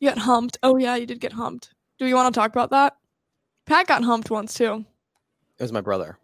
You got humped. Oh yeah, you did get humped. Do you want to talk about that? Pat got humped once too. It was my brother.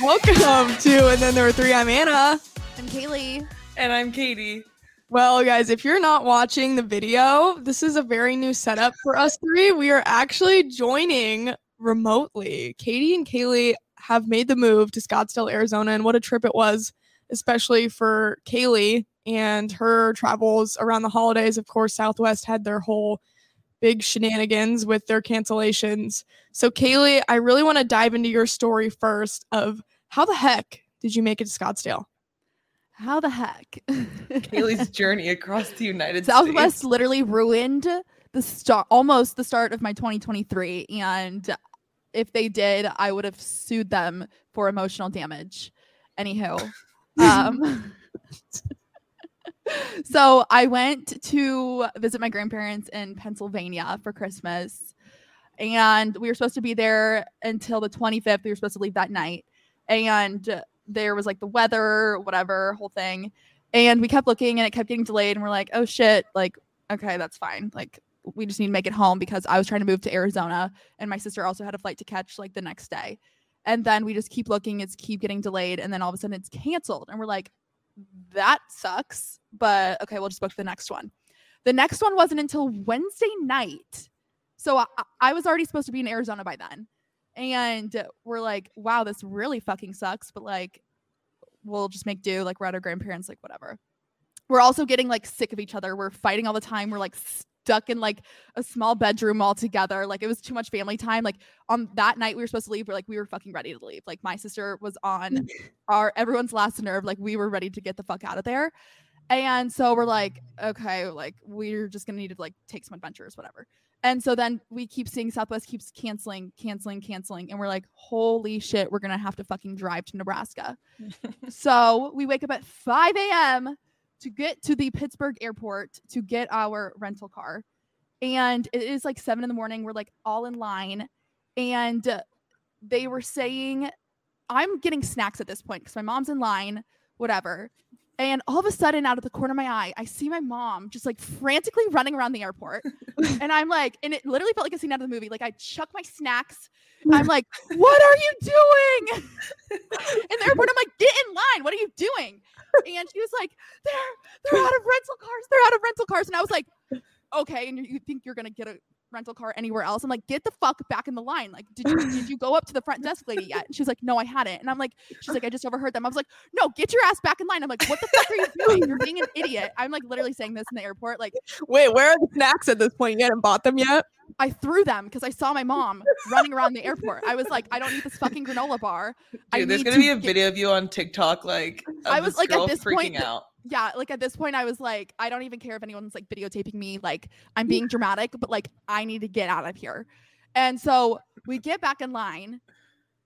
Welcome to And Then There Were Three. I'm Anna. I'm Kaley. And I'm Katie. Well, guys, if you're not watching the video, this is a very new setup for us three. We are actually joining remotely. Katie and Kaley have made the move to Scottsdale, Arizona, and what a trip it was, especially for Kaley and her travels around the holidays. Of course, Southwest had their whole big shenanigans with their cancellations. So, Kaley, I really want to dive into your story first of how the heck did you make it to Scottsdale? How the heck? Kaley's journey across the United Southwest States. literally ruined the start, almost the start of my 2023. And if they did, I would have sued them for emotional damage. Anywho, um, so I went to visit my grandparents in Pennsylvania for Christmas, and we were supposed to be there until the 25th. We were supposed to leave that night, and there was like the weather, whatever, whole thing. And we kept looking, and it kept getting delayed, and we're like, oh shit, like okay, that's fine. Like we just need to make it home because I was trying to move to Arizona and my sister also had a flight to catch like the next day. And then we just keep looking, it's keep getting delayed, and then all of a sudden it's canceled. And we're like, that sucks. But okay, we'll just book the next one. The next one wasn't until Wednesday night. So I, I was already supposed to be in Arizona by then. And we're like, wow, this really fucking sucks. But like, we'll just make do. Like, we're at our grandparents, like, whatever. We're also getting like sick of each other. We're fighting all the time. We're like stuck in like a small bedroom all together. Like it was too much family time. Like on that night we were supposed to leave, we're like we were fucking ready to leave. Like my sister was on our everyone's last nerve. Like we were ready to get the fuck out of there. And so we're like, okay, like we're just gonna need to like take some adventures, whatever. And so then we keep seeing Southwest keeps canceling, canceling, canceling. And we're like, holy shit, we're gonna have to fucking drive to Nebraska. so we wake up at 5 a.m to get to the Pittsburgh airport to get our rental car. And it is like seven in the morning. We're like all in line. And they were saying, I'm getting snacks at this point because my mom's in line, whatever. And all of a sudden, out of the corner of my eye, I see my mom just like frantically running around the airport. and I'm like, and it literally felt like a scene out of the movie. Like I chuck my snacks. I'm like, what are you doing? in the airport, I'm like, get in line. What are you doing? And she was like, they're they're out of rental cars. They're out of rental cars. And I was like, okay. And you think you're gonna get a rental car anywhere else. I'm like, get the fuck back in the line. Like, did you did you go up to the front desk lady yet? And she's like, no, I hadn't. And I'm like, she's like, I just overheard them. I was like, no, get your ass back in line. I'm like, what the fuck are you doing? You're being an idiot. I'm like literally saying this in the airport. Like, wait, where are the snacks at this point? You hadn't bought them yet? I threw them because I saw my mom running around the airport. I was like, I don't need this fucking granola bar. I there's need gonna to be a get- video of you on TikTok, like I was like at this freaking point, out. Yeah, like at this point, I was like, I don't even care if anyone's like videotaping me. Like, I'm being dramatic, but like, I need to get out of here. And so we get back in line,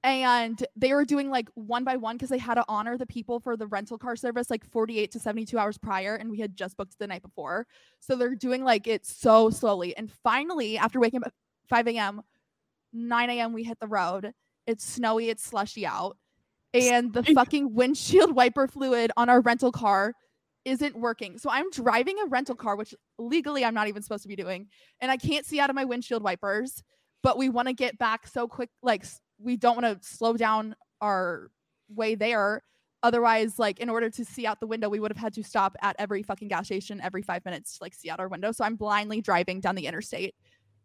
and they were doing like one by one because they had to honor the people for the rental car service like 48 to 72 hours prior, and we had just booked the night before. So they're doing like it so slowly. And finally, after waking up at 5 a.m., 9 a.m., we hit the road. It's snowy, it's slushy out. And the fucking windshield wiper fluid on our rental car isn't working. So I'm driving a rental car, which legally I'm not even supposed to be doing, and I can't see out of my windshield wipers. but we want to get back so quick. Like we don't want to slow down our way there. Otherwise, like in order to see out the window, we would have had to stop at every fucking gas station every five minutes to like see out our window. So I'm blindly driving down the interstate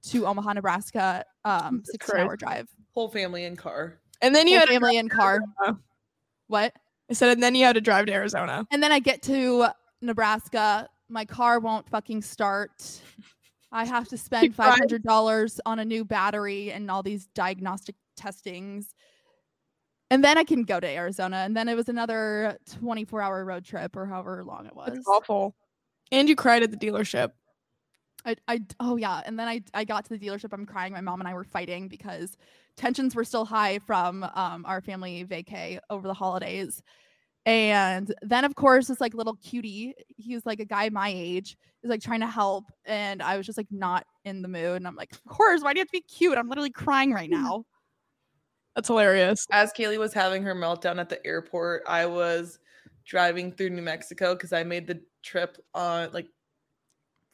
to Omaha, Nebraska, um, Jesus 16 hour drive. Whole family in car. And then you Whole had to family in car. Arizona. What? I said, and then you had to drive to Arizona. And then I get to Nebraska. My car won't fucking start. I have to spend five hundred dollars on a new battery and all these diagnostic testings. And then I can go to Arizona. And then it was another 24 hour road trip or however long it was. That's awful. And you cried at the dealership. I, I oh yeah. And then I, I got to the dealership. I'm crying. My mom and i were fighting because tensions were still high from um, our family vacay over the holidays. And then of course this like little cutie he was like a guy my age is like trying to help. And i was just like not in the mood. And i'm like of course why do you have to be cute? I'm literally crying right now. That's hilarious. As Kaley was having her meltdown at the airport, I was driving through New Mexico because I made the trip on like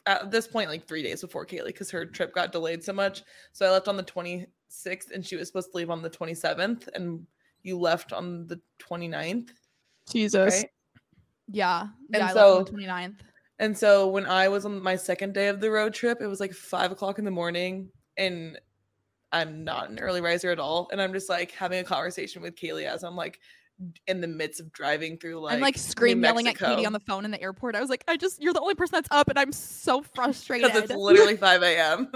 at this point like three days before Kaley because her trip got delayed so much. So I left on the 26th and she was supposed to leave on the 27th and you left on the 29th, Jesus. right? yeah yeah And I left on the so- 29th And so when I was on my second day of the road trip, it was like five o'clock in the morning, and I'm not an early riser at all. And I'm just like having a conversation with Kaley as I'm like in the midst of driving through like i'm like New scream yelling at katie on the phone in the airport i was like i just you're the only person that's up and i'm so frustrated because it's literally 5 a.m.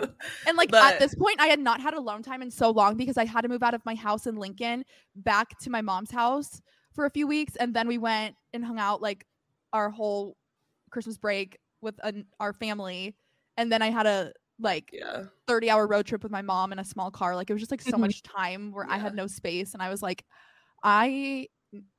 And like But- at this point, I had not had alone time in so long because I had to move out of my house in Lincoln back to my mom's house for a few weeks, and then we went and hung out like our whole Christmas break with an, our family, and then I had a like yeah. 30 hour road trip with my mom in a small car. Like it was just like so Mhm. much time where I had no space, and I was like, I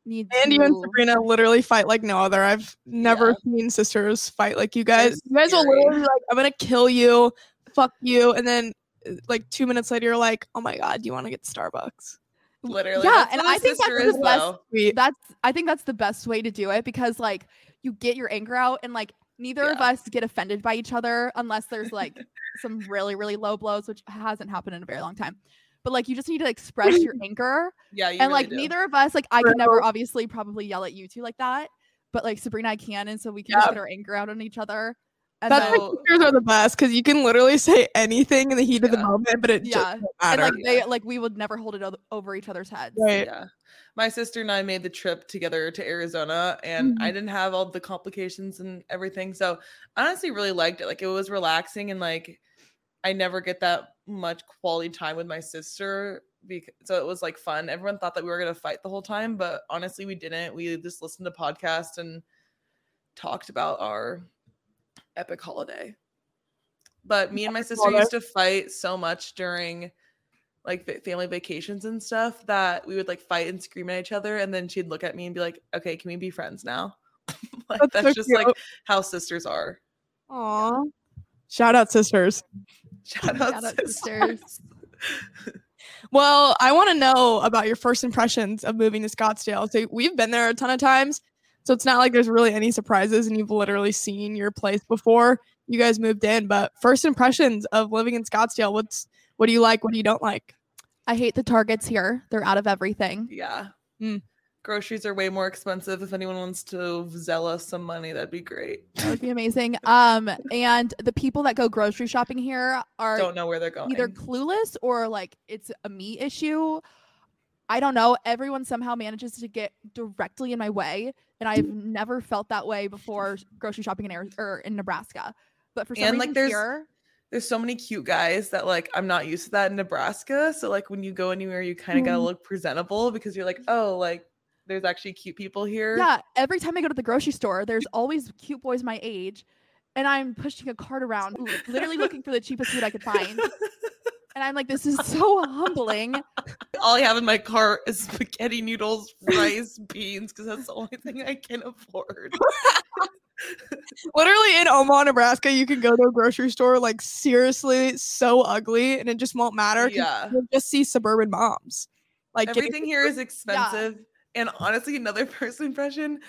need And to. you and Sabrina literally fight like no other. I've never Yeah. seen sisters fight like you guys. You guys will literally be like, I'm gonna kill you, fuck you, and then uh, like two minutes later, you're like, oh my god, do you want to get Starbucks? Literally. Yeah, and I think that's the best- though. That's I think that's the best way to do it because like you get your anger out and like neither of us get offended by each other unless there's like some really really low blows which hasn't happened in a very long time. But like you just need to express your anger Yeah, you and really like do. neither of us like I can never obviously probably yell at you two like that, but like Sabrina I can and so we can just Yeah. get our anger out on each other. And That's then, why So- sisters are the best because you can literally say anything in the heat of the moment, but it yeah, won't and like they like we would never hold it o- over each other's heads. right. Yeah. My sister and I made the trip together to Arizona and Mm-hmm. I didn't have all the complications and everything. So I honestly really liked it. Like it was relaxing and like I never get that much quality time with my sister because so it was like fun. Everyone thought that we were gonna fight the whole time, but honestly we didn't. We just listened to podcasts and talked about our epic holiday. But me and my sister used to fight so much during like family vacations and stuff that we would like fight and scream at each other and then she'd look at me and be like okay can we be friends now like That's that's, so just like how sisters are Aw. Shout out sisters. Shout out, Shout out, sisters. sisters. Well, I want to know about your first impressions of moving to Scottsdale. So we've been there a ton of times. So it's not like there's really any surprises and you've literally seen your place before you guys moved in. But first impressions of living in Scottsdale, what's what do you like? What do you don't like? I hate the targets here. They're out of everything. yeah Mm. Groceries are way more expensive if anyone wants to Zelle us some money that'd be great That would be amazing. Um, and the people that go grocery shopping here are don't know where they're going either clueless or like it's a me issue. I don't know. Everyone somehow manages to get directly in my way, and I've never felt that way before grocery shopping in Ari- or in Nebraska. But for some And, like, there's- here, there's so many cute guys that like I'm not used to that in Nebraska. So like when you go anywhere, you kind of gotta Mm. look presentable because you're like, oh, like there's actually cute people here. yeah, every time I go to the grocery store, there's always cute boys my age, and I'm pushing a cart around, li- literally looking for the cheapest food I could find. And I'm like, this is so humbling. All I have in my cart is spaghetti noodles, rice, beans, because that's the only thing I can afford. Literally in Omaha, Nebraska, you can go to a grocery store like seriously so ugly and it just won't matter. Yeah. You'll just see suburban moms. Like getting- Everything here is expensive. And honestly, another first impression,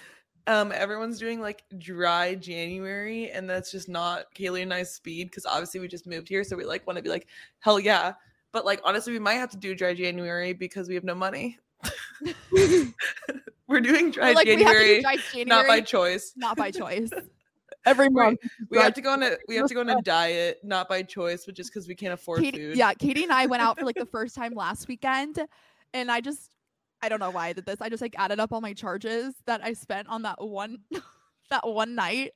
um, everyone's doing like dry January, and that's just not Kaley and I's speed because obviously we just moved here, so we like want to be like, hell yeah. But like honestly, we might have to do dry January because we have no money. We're doing dry Or, like we have to January, do dry not by choice. not by choice. Every month. We have to go on a we have to go on a diet, not by choice, but just because we can't afford Katie, food. yeah, Katie and I went out for like the first time last weekend, and I just, I don't know why I did this. I just like added up all my charges that I spent on that one, that one night,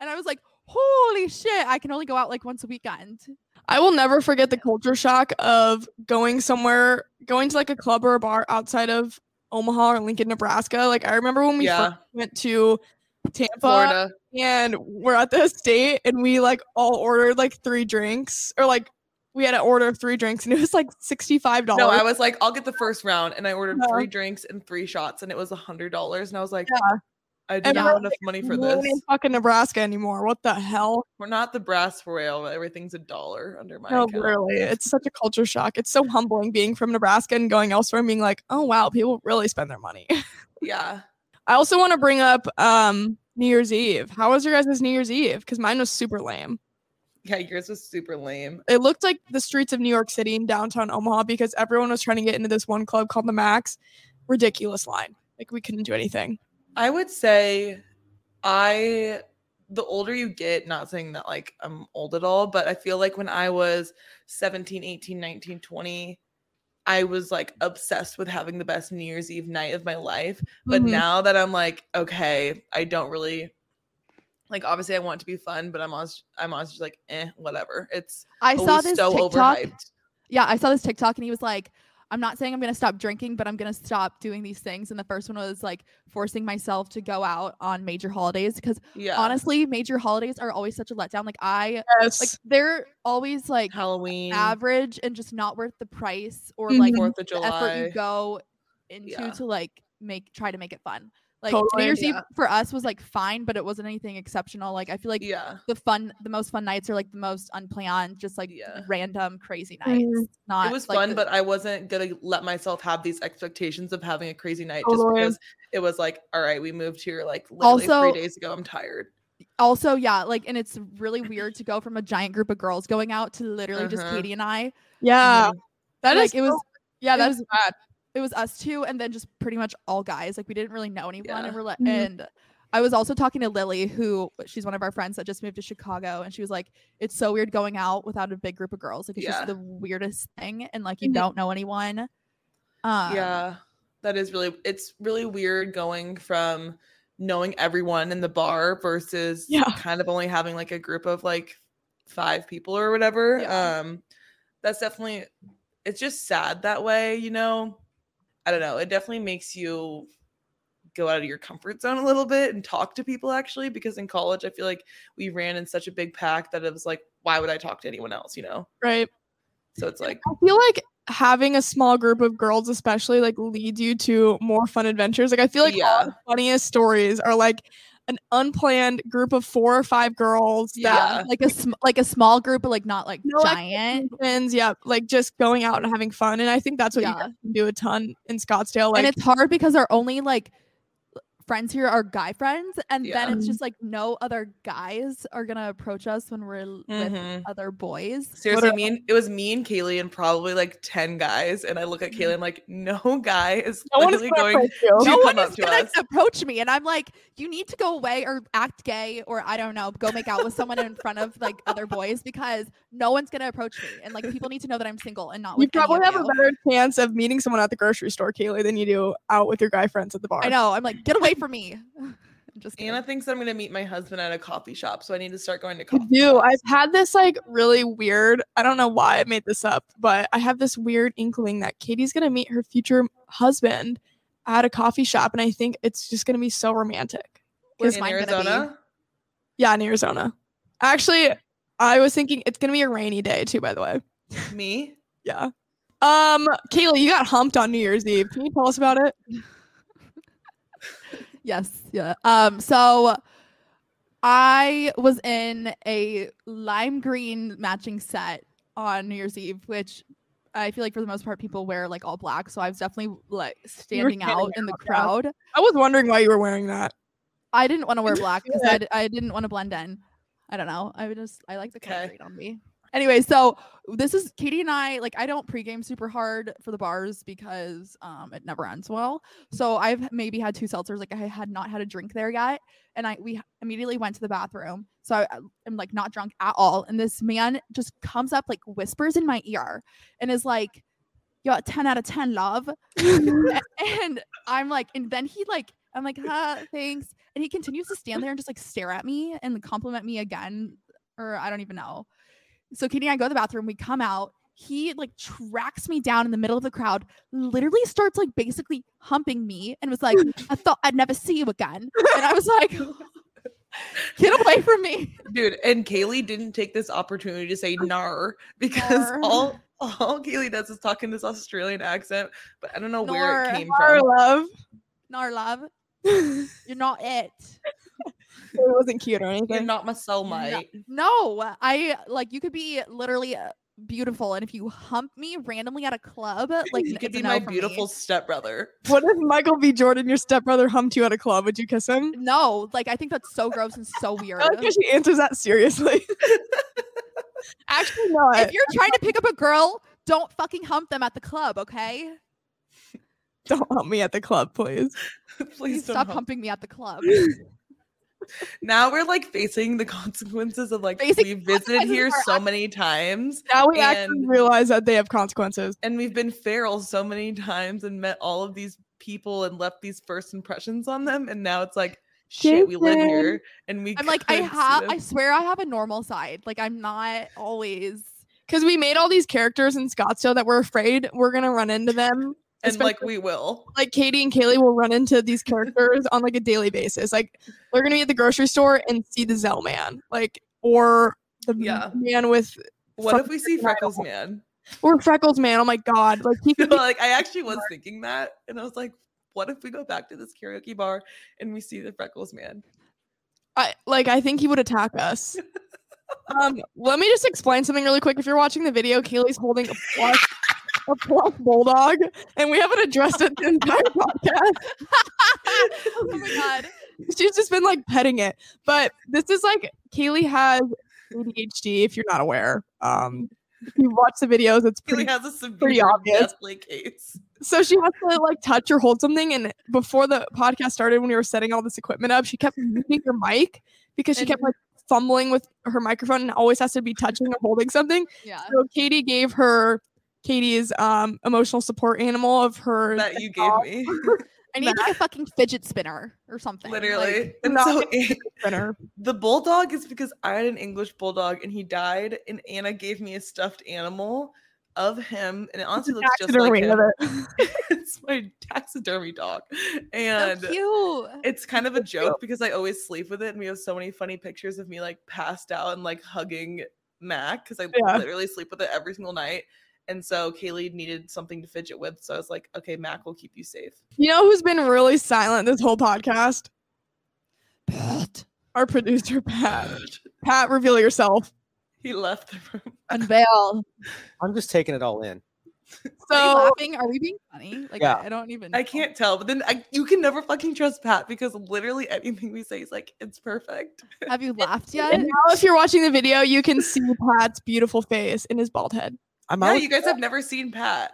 and I was like, holy shit, I can only go out like once a weekend. I will never forget the culture shock of going somewhere, going to like a club or a bar outside of Omaha or Lincoln, Nebraska. Like I remember when we Yeah. first went to Tampa Florida. and we're at the estate and we like all ordered like three drinks or like we had to order three drinks and it was like $65. No, I was like, I'll get the first round, and I ordered Yeah. three drinks and three shots, and it was a hundred dollars, and I was like, Yeah. I do And not have enough money for this. "We're in fucking Nebraska anymore. What the hell? We're not the brass rail. Everything's a dollar under my No, account. literally. It's such a culture shock. It's so humbling being from Nebraska and going elsewhere and being like, oh wow, people really spend their money. Yeah. I also want to bring up um New Year's Eve. How was your guys' New Year's Eve? Because mine was super lame. Yeah, yours was super lame. It looked like the streets of New York City and downtown Omaha because everyone was trying to get into this one club called the Max. Ridiculous line. Like we couldn't do anything. I would say I the older you get, not saying that like I'm old at all, but I feel like when I was 17, 18, 19, 20, I was like obsessed with having the best New Year's Eve night of my life. But Mhm. now that I'm like, okay, I don't really like obviously I want it to be fun, but I'm also I'm also just like, eh, whatever. It's I saw this so TikTok. overhyped. Yeah, I saw this TikTok and he was like, I'm not saying I'm going to stop drinking, but I'm going to stop doing these things. And the first one was like forcing myself to go out on major holidays because Yeah. honestly, major holidays are always such a letdown. Like, I, Yes. like, they're always like Halloween, average and just not worth the price or Mhm. like Fourth of the effort you go into Yeah. to like make try to make it fun. Like Totally. New Year's Eve for us was like fine, but it wasn't anything exceptional. Like I feel like yeah. the fun, the most fun nights are like the most unplanned, just like Yeah. random crazy nights. Mhm. Not it was like, fun, the- but I wasn't gonna let myself have these expectations of having a crazy night just because it was like, all right, we moved here like literally Also- three days ago. I'm tired. also yeah, like and it's really weird to go from a giant group of girls going out to literally just Uh-huh. Katie and I. yeah. That like is it was yeah, that was bad. It was us two and then just pretty much all guys like we didn't really know anyone Yeah. and we're like Mhm. and i was also talking to lily who she's one of our friends that just moved to chicago and she was like it's so weird going out without a big group of girls like it's Yeah. just the weirdest thing and like you Mhm. don't know anyone um yeah, that is really. It's really weird going from knowing everyone in the bar versus Yeah. kind of only having like a group of like five people or whatever. Yeah. Um, that's definitely. It's just sad that way, you know. I don't know. It definitely makes you go out of your comfort zone a little bit and talk to people actually because in college I feel like we ran in such a big pack that it was like why would I talk to anyone else, you know? Right. So it's like I feel like having a small group of girls, especially, like leads you to more fun adventures. Like I feel like all Yeah. the funniest stories are like an unplanned group of four or five girls Yeah. that like a sm- like a small group but like not like No giant friends, yeah, like just going out and having fun. And I think that's what you Yeah. can do a ton in Scottsdale. Like and it's hard because they're only like friends here are guy friends and Yeah. then it's just like no other guys are gonna approach us when we're l- with mm-hmm. other boys seriously are- me and it was me and Kaley and probably like 10 guys and I look at mm-hmm. Kaley I'm like no guy is no one's literally gonna going approach you. to no come one up is to gonna us. approach me and i'm like you need to go away or act gay or i don't know go make out with someone in front of like other boys because no one's gonna approach me and like people need to know that i'm single and not You with probably of have a better chance of meeting someone at the grocery store, Kaley, than you do out with your guy friends at the bar. i know i'm like get away from me just kidding. Anna thinks I'm gonna meet my husband at a coffee shop so I need to start going to I coffee do. shops. I've had this like really weird. I don't know why I made this up, but I have this weird inkling that Katie's gonna meet her future husband at a coffee shop, and I think it's just gonna be so romantic. Where's in mine gonna be? Yeah, in Arizona. Actually, I was thinking it's gonna be a rainy day too. By the way, me yeah. Um, Kayla, you got humped on New Year's Eve. Can you tell us about it? Yes, yeah. Um, so I was in a lime green matching set on New Year's Eve, which I feel like for the most part people wear like all black. So I was definitely like standing standing out in the out, yeah. crowd. I was wondering why you were wearing that. I didn't want to wear black because Yeah. I, d- I didn't want to blend in. I don't know. I would just I like the color Okay. green on me. Anyway, so this is Katie and I like I don't pregame super hard for the bars because um it never ends well. So I've maybe had two seltzers like I had not had a drink there yet and I we immediately went to the bathroom. So I, I'm like not drunk at all and this man just comes up like whispers in my ear and is like yo 10 out of 10 love A- and I'm like and then he like I'm like huh thanks and he continues to stand there and just like stare at me and compliment me again or I don't even know. So Katie and I go to the bathroom. We come out. He like tracks me down in the middle of the crowd, literally starts like basically humping me and was like, I thought I'd never see you again. And I was like, get away from me. Dude, and Kaley didn't take this opportunity to say nar because Nar. all all Kaley does is talk in this Australian accent, but I don't know where it came Our from. love. Nar love, you're not it. wasn't cute or You're anything. not my soulmate. No, I like you could be literally uh, beautiful. And if you hump me randomly at a club, like you could be my for me. beautiful stepbrother. What if Michael B. Jordan, your stepbrother, humped you at a club? Would you kiss him? No, like I think that's so gross and so weird. I like she answers that seriously. Actually, not. if you're trying to pick up a girl, don't fucking hump them at the club, okay? Don't hump me at the club, please. Please Please don't stop hump. humping me at the club. Now we're like facing the consequences of like we've visited here so many times Now we actually realize that they have consequences. and we've been feral so many times and met all of these people and left these first impressions on them and now it's like shit we live here and we I'm like, I have. I swear I have a normal side. Like, I'm not always. Because we made all these characters in Scottsdale that we're afraid we're gonna run into them. And like we will like Katie and Kaley will run into these characters on like a daily basis. Like they're gonna be at the grocery store and see the Zelle man, like or the Yeah. man with what if we see freckles man or Freckles man. Oh my god, like he like i actually was thinking that and i was like what if we go back to this karaoke bar and we see the freckles man I, like I think he would attack us. um, let me just explain something really quick. If you're watching the video, Kaley's holding a plush, a plush bulldog, and we haven't addressed it the entire podcast. oh my god. She's just been like petting it. But this is like Kaley has ADHD. If you're not aware, um, if you watch the videos, it's pretty. has a pretty obvious. case So she has to like touch or hold something. And before the podcast started, when we were setting all this equipment up, she kept muting her mic because she And- kept like fumbling with her microphone and always has to be touching or holding something. Yeah. So Katie gave her Katie's um emotional support animal of her that you gave dog me I need like a fucking fidget spinner or something. like- literally and not so spinner. the bulldog is because i had an english bulldog and he died and anna gave me a stuffed animal of him and it honestly looks just like Taxidermy him. it. it's my taxidermy dog and so cute. it's kind of a joke because I always sleep with it, and we have so many funny pictures of me like passed out and like hugging Mac because I Yeah. literally sleep with it every single night. And so Kaley needed something to fidget with, so I was like, "Okay, Mac will keep you safe." You know who's been really silent this whole podcast? Pat. Our producer Pat. Pat, reveal yourself. he left the room. Unveil. I'm just taking it all in. Are So laughing? Are we being funny? Like Yeah. I, I don't even. Know. I can't tell, but then I, you can never fucking trust Pat because literally anything we say is like it's perfect. Have you laughed yet? and now if you're watching the video, you can see Pat's beautiful face and his bald head. I'm Yeah, out. you guys have never seen Pat.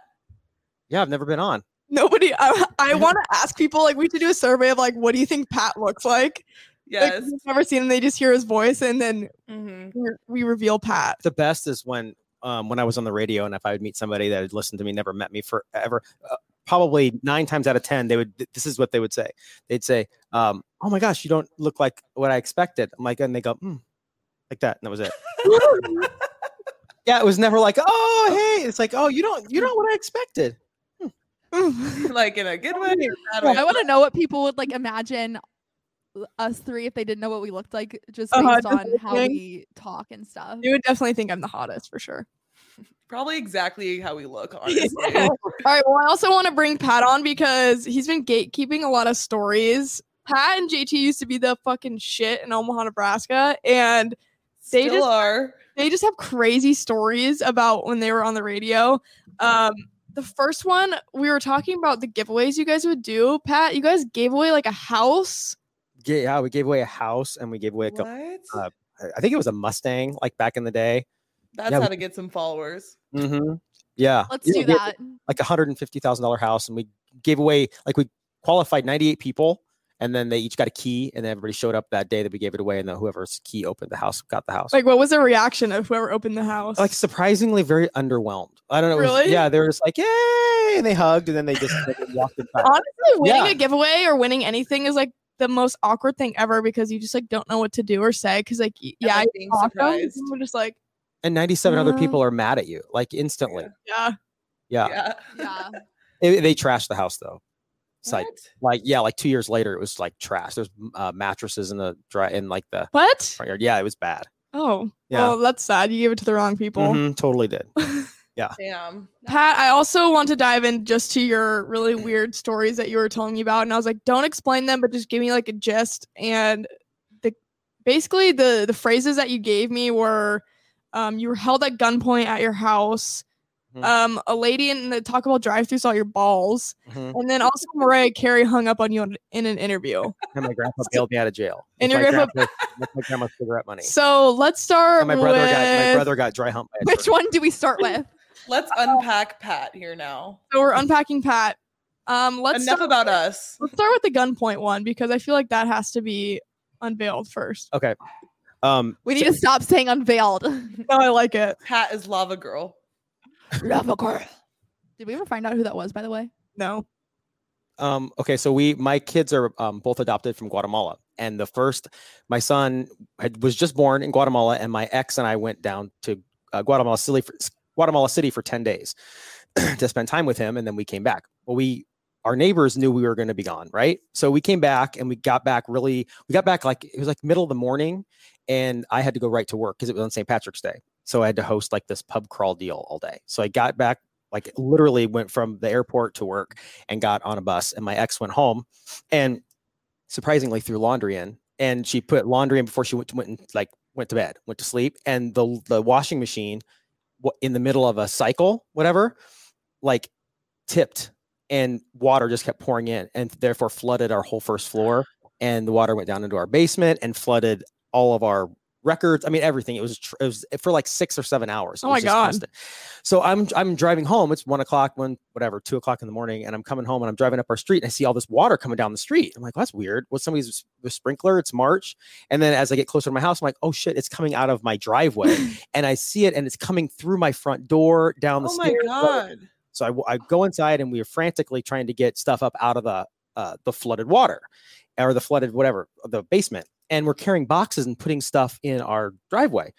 yeah, I've never been on. Nobody I, I want to ask people like we should do a survey of like what do you think Pat looks like? Like, Yes. we've never seen him, they just hear his voice and then hmm we, we reveal Pat. The best is when um, when I was on the radio and if I would meet somebody that had listened to me, never met me forever, uh, probably nine times out of ten, they would. This is what they would say. They'd say, um, "Oh my gosh, you don't look like what I expected." I'm like, and they go, mm, like that, and that was it. yeah, it was never like, "Oh, hey," it's like, "Oh, you don't, you don't what I expected." like in a good way. or bad way. I want to know what people would like imagine us three if they didn't know what we looked like, just Uh-huh, based just on how listening. we talk and stuff. You would definitely think I'm the hottest for sure. Probably exactly how we look, honestly. All right. Well, I also want to bring Pat on because he's been gatekeeping a lot of stories. Pat and JT used to be the fucking shit in Omaha, Nebraska, and They Still just- are. they just have crazy stories about when they were on the radio. Um, the first one we were talking about the giveaways you guys would do. Pat, you guys gave away like a house. Yeah, yeah, we gave away a house and we gave away a couple. What? uh, I- I think it was a Mustang, like back in the day. That's Yeah, we- how to get some followers. Mm-hmm. Yeah. Let's Yeah, do we that. Like a hundred and fifty thousand dollar house, and we gave away like we qualified ninety eight people, and then they each got a key, and then everybody showed up that day that we gave it away, and then whoever's key opened the house got the house. Like, what was the reaction of whoever opened the house? like surprisingly very underwhelmed. I don't know. it was- Really? yeah, they were just like, yay, and they hugged, and then they just like, walked inside. honestly, winning Yeah. a giveaway or winning anything is like the most awkward thing ever because you just like don't know what to do or say because like y- yeah, like, it's being surprised. and We're just like and 97 other Uh, people are mad at you like instantly. yeah. Yeah. Yeah. Yeah. It- they trashed the house though. Site. What? Like, yeah, like two years later, it was like trash. There's uh, mattresses in the dry in like the What? front yard. Yeah, it was bad. Oh, Yeah. well, that's sad. You gave it to the wrong people. Mhm, totally did. Yeah. Damn. Pat, I also want to dive in just to your really weird stories that you were telling me about, and I was like, don't explain them, but just give me like a gist. And the basically the the phrases that you gave me were, um, you were held at gunpoint at your house. Mhm. Um, a lady in the Taco Bell drive-thru saw your balls, Mhm. and then also Mariah Carey hung up on you in, in an interview. And my grandpa bailed me out of jail. And with your my grandpa- grandpa- with my grandma's cigarette money. So let's start And my with brother got my brother got dry humped. by a Which one do we start with? Let's unpack Pat here now. so we're unpacking Pat. Um, let's Enough start, about us. let's start with the gunpoint one because I feel like that has to be unveiled first. Okay. Um, We need to stop saying unveiled. No, I like it. Pat is lava girl. Love a girl. Did we ever find out who that was, by the way? No. um okay so we my kids are um, both adopted from guatemala and the first my son had, was just born in guatemala and my ex and i went down to uh, guatemala city for, guatemala city for 10 days to spend time with him and then we came back well we our neighbors knew we were going to be gone right so we came back and we got back really we got back like it was like middle of the morning and i had to go right to work because it was on st patrick's day so i had to host like this pub crawl deal all day. So i got back like literally went from the airport to work and got on a bus and my ex went home and surprisingly threw laundry in and she put laundry in before she went to went and like went to bed went to sleep and the the washing machine in the middle of a cycle whatever like tipped and water just kept pouring in and therefore flooded our whole first floor and the water went down into our basement and flooded all of our records i mean everything it was tr- it was for like six or seven hours It Oh my God. constant. so i'm i'm driving home it's one o'clock one whatever two o'clock in the morning and i'm coming home and i'm driving up our street and i see all this water coming down the street i'm like well, that's weird what's somebody's the sprinkler it's march and then as i get closer to my house i'm like oh shit it's coming out of my driveway and i see it and it's coming through my front door down the street. Oh my god. so I, I go inside and we are frantically trying to get stuff up out of the uh, the flooded water or the flooded whatever the basement, and we're carrying boxes and putting stuff in our driveway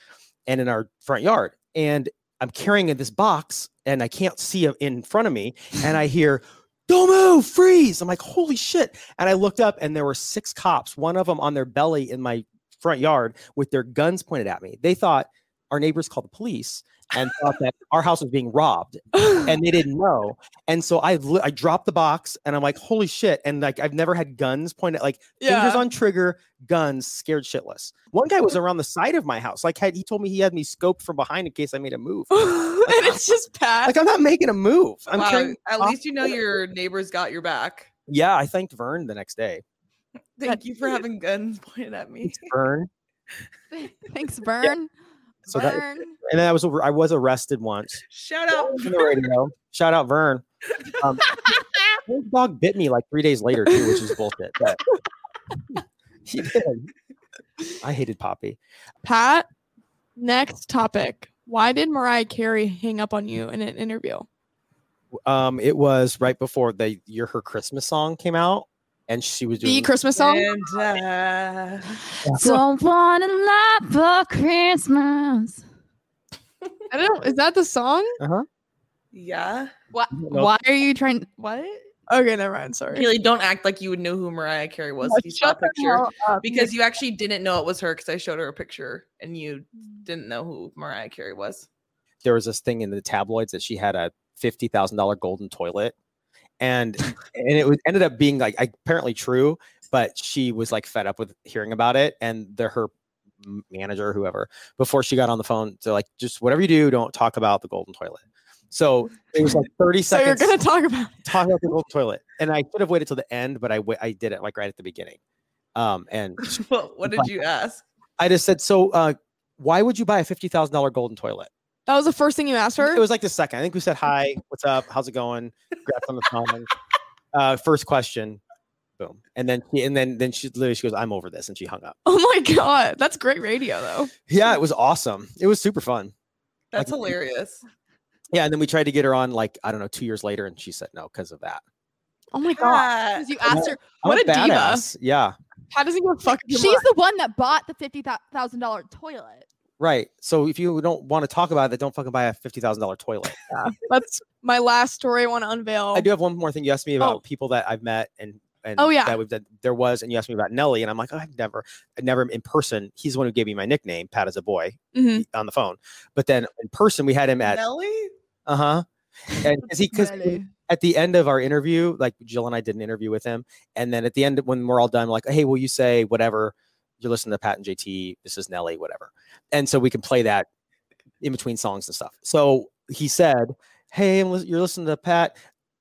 and in our front yard. And I'm carrying in this box and I can't see in front of me, and I hear. Don't move, freeze. I'm like, holy shit. And I looked up and there were six cops, one of them on their belly in my front yard with their guns pointed at me. They thought our neighbors called the police and thought that our house was being robbed and they didn't know. And so I li- I dropped the box and I'm like, holy shit. And like I've never had guns pointed like fingers on trigger, guns, scared shitless. One guy was around the side of my house. Like had he told me he had me scoped from behind in case I made a move. and it's just Pat. Like I'm not making a move. I'm Wow, carrying at least you know your neighbors got your back. Yeah, I thanked Vern the next day. Thank you for having guns pointed at me. Thanks, Vern. Thanks, Vern. So that and then I was ar- I was arrested once Shout out. on the radio. Shout out Vern. Um, his dog bit me like three days later too, which is bullshit. But he did. I hated Poppy. Pat, next topic. Why did Mariah Carey hang up on you in an interview? Um, it was right before the year her Christmas song came out, and she was doing The Christmas song? And, uh, Don't want a lot for Christmas. I don't. Is that the song? Uh huh. Yeah. What? Nope. Why are you trying? What? Okay, never mind. Sorry. Haley, don't act like you would know who Mariah Carey was Oh, if you saw a picture. Because you actually didn't know it was her because I showed her a picture and you didn't know who Mariah Carey was. there was this thing in the tabloids that she had a fifty thousand dollar golden toilet, and and it was, ended up being like apparently true, but she was like fed up with hearing about it, and the her manager, whoever, before she got on the phone, they're like, just whatever you do, don't talk about the golden toilet. So it was like thirty so you're gonna talk about talk about the golden toilet, and I should have waited till the end, but I I did it like right at the beginning. Um, and what, what did you ask? I just said, so uh, why would you buy a fifty thousand dollar golden toilet? That was the first thing you asked her. It was like the second. I think we said hi, what's up, how's it going? Congrats on the phone. Uh, first question, boom, and then she, and then then she literally she goes, "I'm over this," and she hung up. oh my god, that's great radio though. Yeah, it was awesome. It was super fun. That's Like- hilarious. Yeah, and then we tried to get her on like I don't know two years later, and she said no because of that. Oh my god, Ah, 'Cause you asked her. I'm What a diva. badass. Yeah, how does he give a fuck? She's the one that bought the fifty thousand dollar toilet. Right. So if you don't want to talk about it, don't fucking buy a fifty thousand dollar toilet. black? That's my last story I want to unveil. I do have one more thing. You asked me about Oh. people that I've met and and Oh, yeah. that we've done. There was, and you asked me about Nelly, and I'm like, oh, I've never, I never in person. He's the one who gave me my nickname, Pat as a boy, Mhm. on the phone. But then in person, we had him at Nelly? uh huh, and because he because at the end of our interview, like Jill and I did an interview with him, and then at the end when we're all done, like, hey, will you say whatever? You're listening to Pat and JT. This is Nelly, whatever, and so we can play that in between songs and stuff. So he said, "Hey, you're listening to Pat,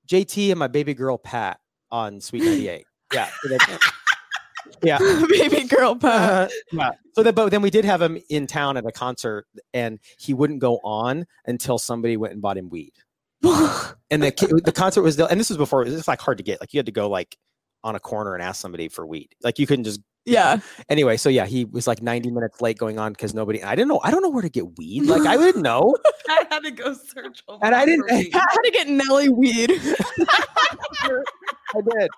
JT, and my baby girl Pat on Sweet 98." Yeah, yeah. baby girl Pat. Uh, yeah. So then, but then we did have him in town at a concert, and he wouldn't go on until somebody went and bought him weed. And the the concert was, and this was before it was like hard to get. Like you had to go like on a corner and ask somebody for weed. Like you couldn't just. Yeah, Anyway, so yeah, he was like 90 minutes late going on because nobody. I didn't know. I don't know where to get weed. Like I didn't know, I had to go search. and I didn't. I had to get Nelly weed. I did.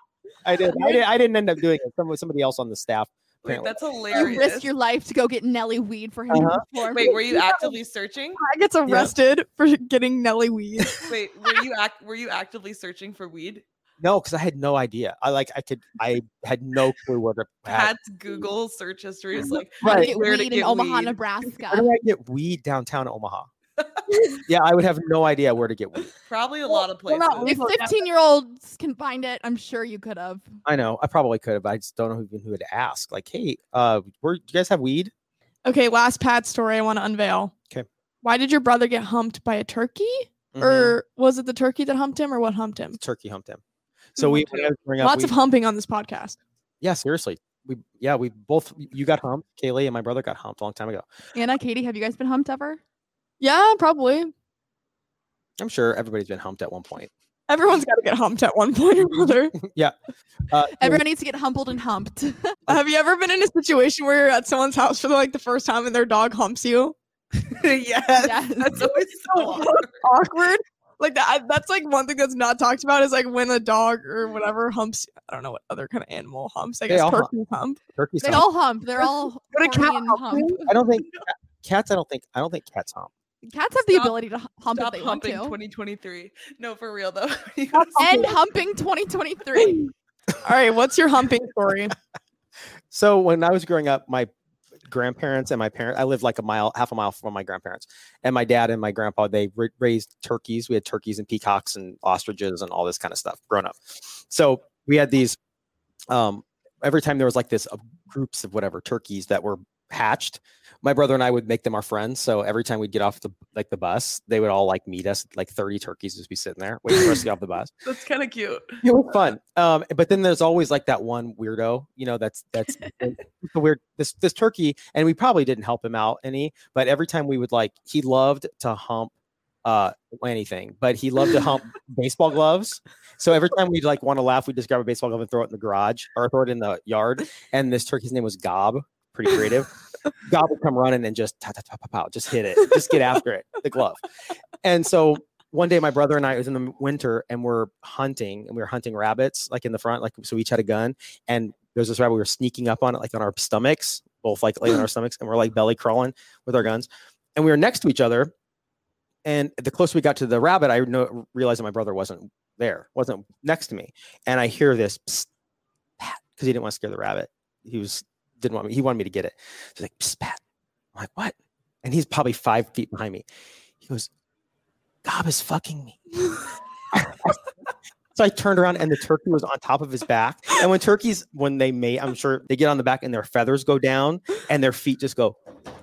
I did. I did. I didn't end up doing it. Some, somebody else on the staff. Wait, apparently. that's You risk your life to go get Nelly weed for him. Uh-huh. to perform. Wait, were you actively searching? I gets arrested for getting Nelly weed. Wait, were you act were you actively searching for weed? No, because I had no idea. I like. I could. I had no clue where to. have- Pat's Google search history is like How to Right. get where weed to in Omaha, weed. Nebraska. Where do I get weed downtown Omaha? yeah, I would have no idea where to get weed. probably a lot of Well, places. not If 15 year olds can find it, I'm sure you could have. I know I probably could have. I just don't know who, who to ask. Like, hey, uh, where do you guys have weed? Okay, last Pat story I want to unveil. Okay. Why did your brother get humped by a turkey? Mhm. Or was it the turkey that humped him or what humped him? turkey humped him. So we growing up, Lots we- of humping on this podcast. yeah, seriously. We yeah, we both you got humped, Kaley, and my brother got humped a long time ago. Anna, Katie, have you guys been humped ever? Yeah, probably. I'm sure everybody's been humped at one point. Everyone's got to get humped at one point or another. Uh, Everyone needs to get humbled and humped. Have you ever been in a situation where you're at someone's house for like the first time and their dog humps you? yes, Yes. that's always so awkward. Awkward. Like that. That's like one thing that's not talked about is like when a dog or whatever humps. I don't know what other kind of animal humps. I They guess all hump. turkeys hump. turkey's they hump. all hump. They're all Would a cat hump hump. I don't think cats. I don't think. I don't think cats hump. Cats have the ability to hu- hump if Stop they humping 2023. No, for real though. You End humping 2023. All right, what's your humping story? So when I was growing up, my grandparents and my parents, I lived like a mile, half a mile from my grandparents, and my dad and my grandpa they ra- raised turkeys. We had turkeys and peacocks and ostriches and all this kind of stuff growing up. So we had these. Um, every time there was like this uh, groups of whatever turkeys that were hatched, my brother and I would make them our friends. So every time we'd get off the like the bus, they would all like meet us. Like thirty turkeys just be sitting there waiting for us to get off the bus That's kind of cute. it was fun. Um, but then there's always like that one weirdo, you know, that's that's the weird this this turkey, and we probably didn't help him out any, but every time we would like he loved to hump uh anything, but he loved to hump baseball gloves. So every time we'd like want to laugh, we'd just grab a baseball glove and throw it in the garage or throw it in the yard. And this turkey's name was Gob, pretty creative. Gob would come running and just just hit it, just get after it, the glove. And so one day my brother and I was in the winter and we're hunting and we were hunting rabbits like in the front, like so we each had a gun and there's this rabbit we were sneaking up on it like on our stomachs, both like laying on our stomachs and we're like belly crawling with our guns. And we were next to each other. And the closer we got to the rabbit, I know, realized that my brother wasn't there, wasn't next to me. And I hear this because he didn't want to scare the rabbit. He was didn't want me, he wanted me to get it. He's like, Psst, Pat. I'm like, what? And he's probably five feet behind me. He goes, Gob is fucking me. so I turned around and the turkey was on top of his back. And when turkeys, when they mate, I'm sure they get on the back and their feathers go down and their feet just go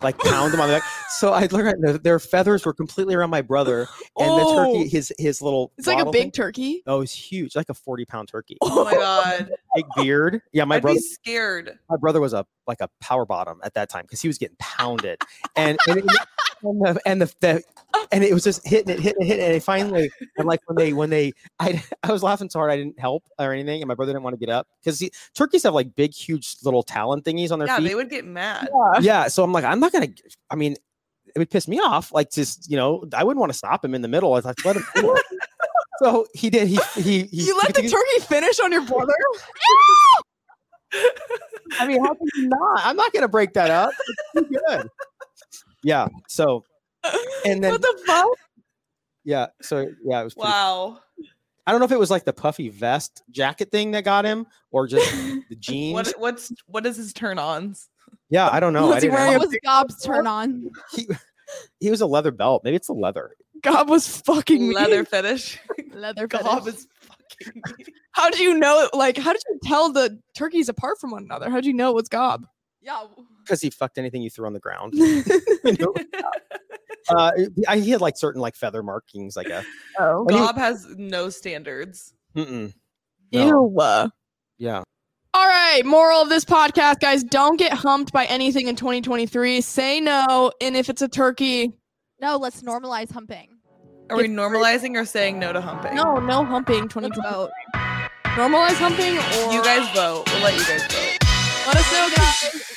like pound them on the back. So I look at their, their feathers were completely around my brother and the Oh. turkey, his his little It's like a big thing- turkey. Oh, it's huge, like a 40 pound turkey. Oh my god. Big beard. Yeah, my I'd brother scared. my brother was a like a power bottom at that time because he was getting pounded. And, and it- and the, and the, the and it was just hitting it, hitting it, hitting it. And finally, and like when they, when they, I, I was laughing so hard I didn't help or anything, and my brother didn't want to get up because turkeys have like big, huge little talon thingies on their Yeah, feet. they would get mad. yeah, so I'm like, I'm not gonna. I mean, it would piss me off. Like, just you know, I wouldn't want to stop him in the middle. I was like, let him. so he did. He he he. You let the turkey finish on your brother? I mean, how can you not? I'm not gonna break that up. It's too good. Yeah. So and then what the fuck? yeah. So yeah, it was. Pretty, Wow. I don't know if it was like the puffy vest jacket thing that got him, or just the jeans. What what's what is his turn ons? yeah, I don't know. Was I he didn't wearing know. What was Gob's turn on? he, he was a leather belt. Maybe it's the leather. God was fucking me. Leather fetish. Leather Gob fetish. is fucking me. How did you know? Like, how did you tell the turkeys apart from one another? How did you know it was Gob? Yeah. Because he fucked anything you threw on the ground. uh, he had like certain like feather markings, I guess. Oh, When you- Gob has no standards. Mm-mm. No. ew. Yeah. All right, moral of this podcast, guys: don't get humped by anything in 2023. Say no, and if it's a turkey, No, let's normalize humping. Are we normalizing or saying no to humping? no, no humping. Let's 2023. vote. Normalize humping, or You guys vote. We'll let you guys vote. let us know, guys.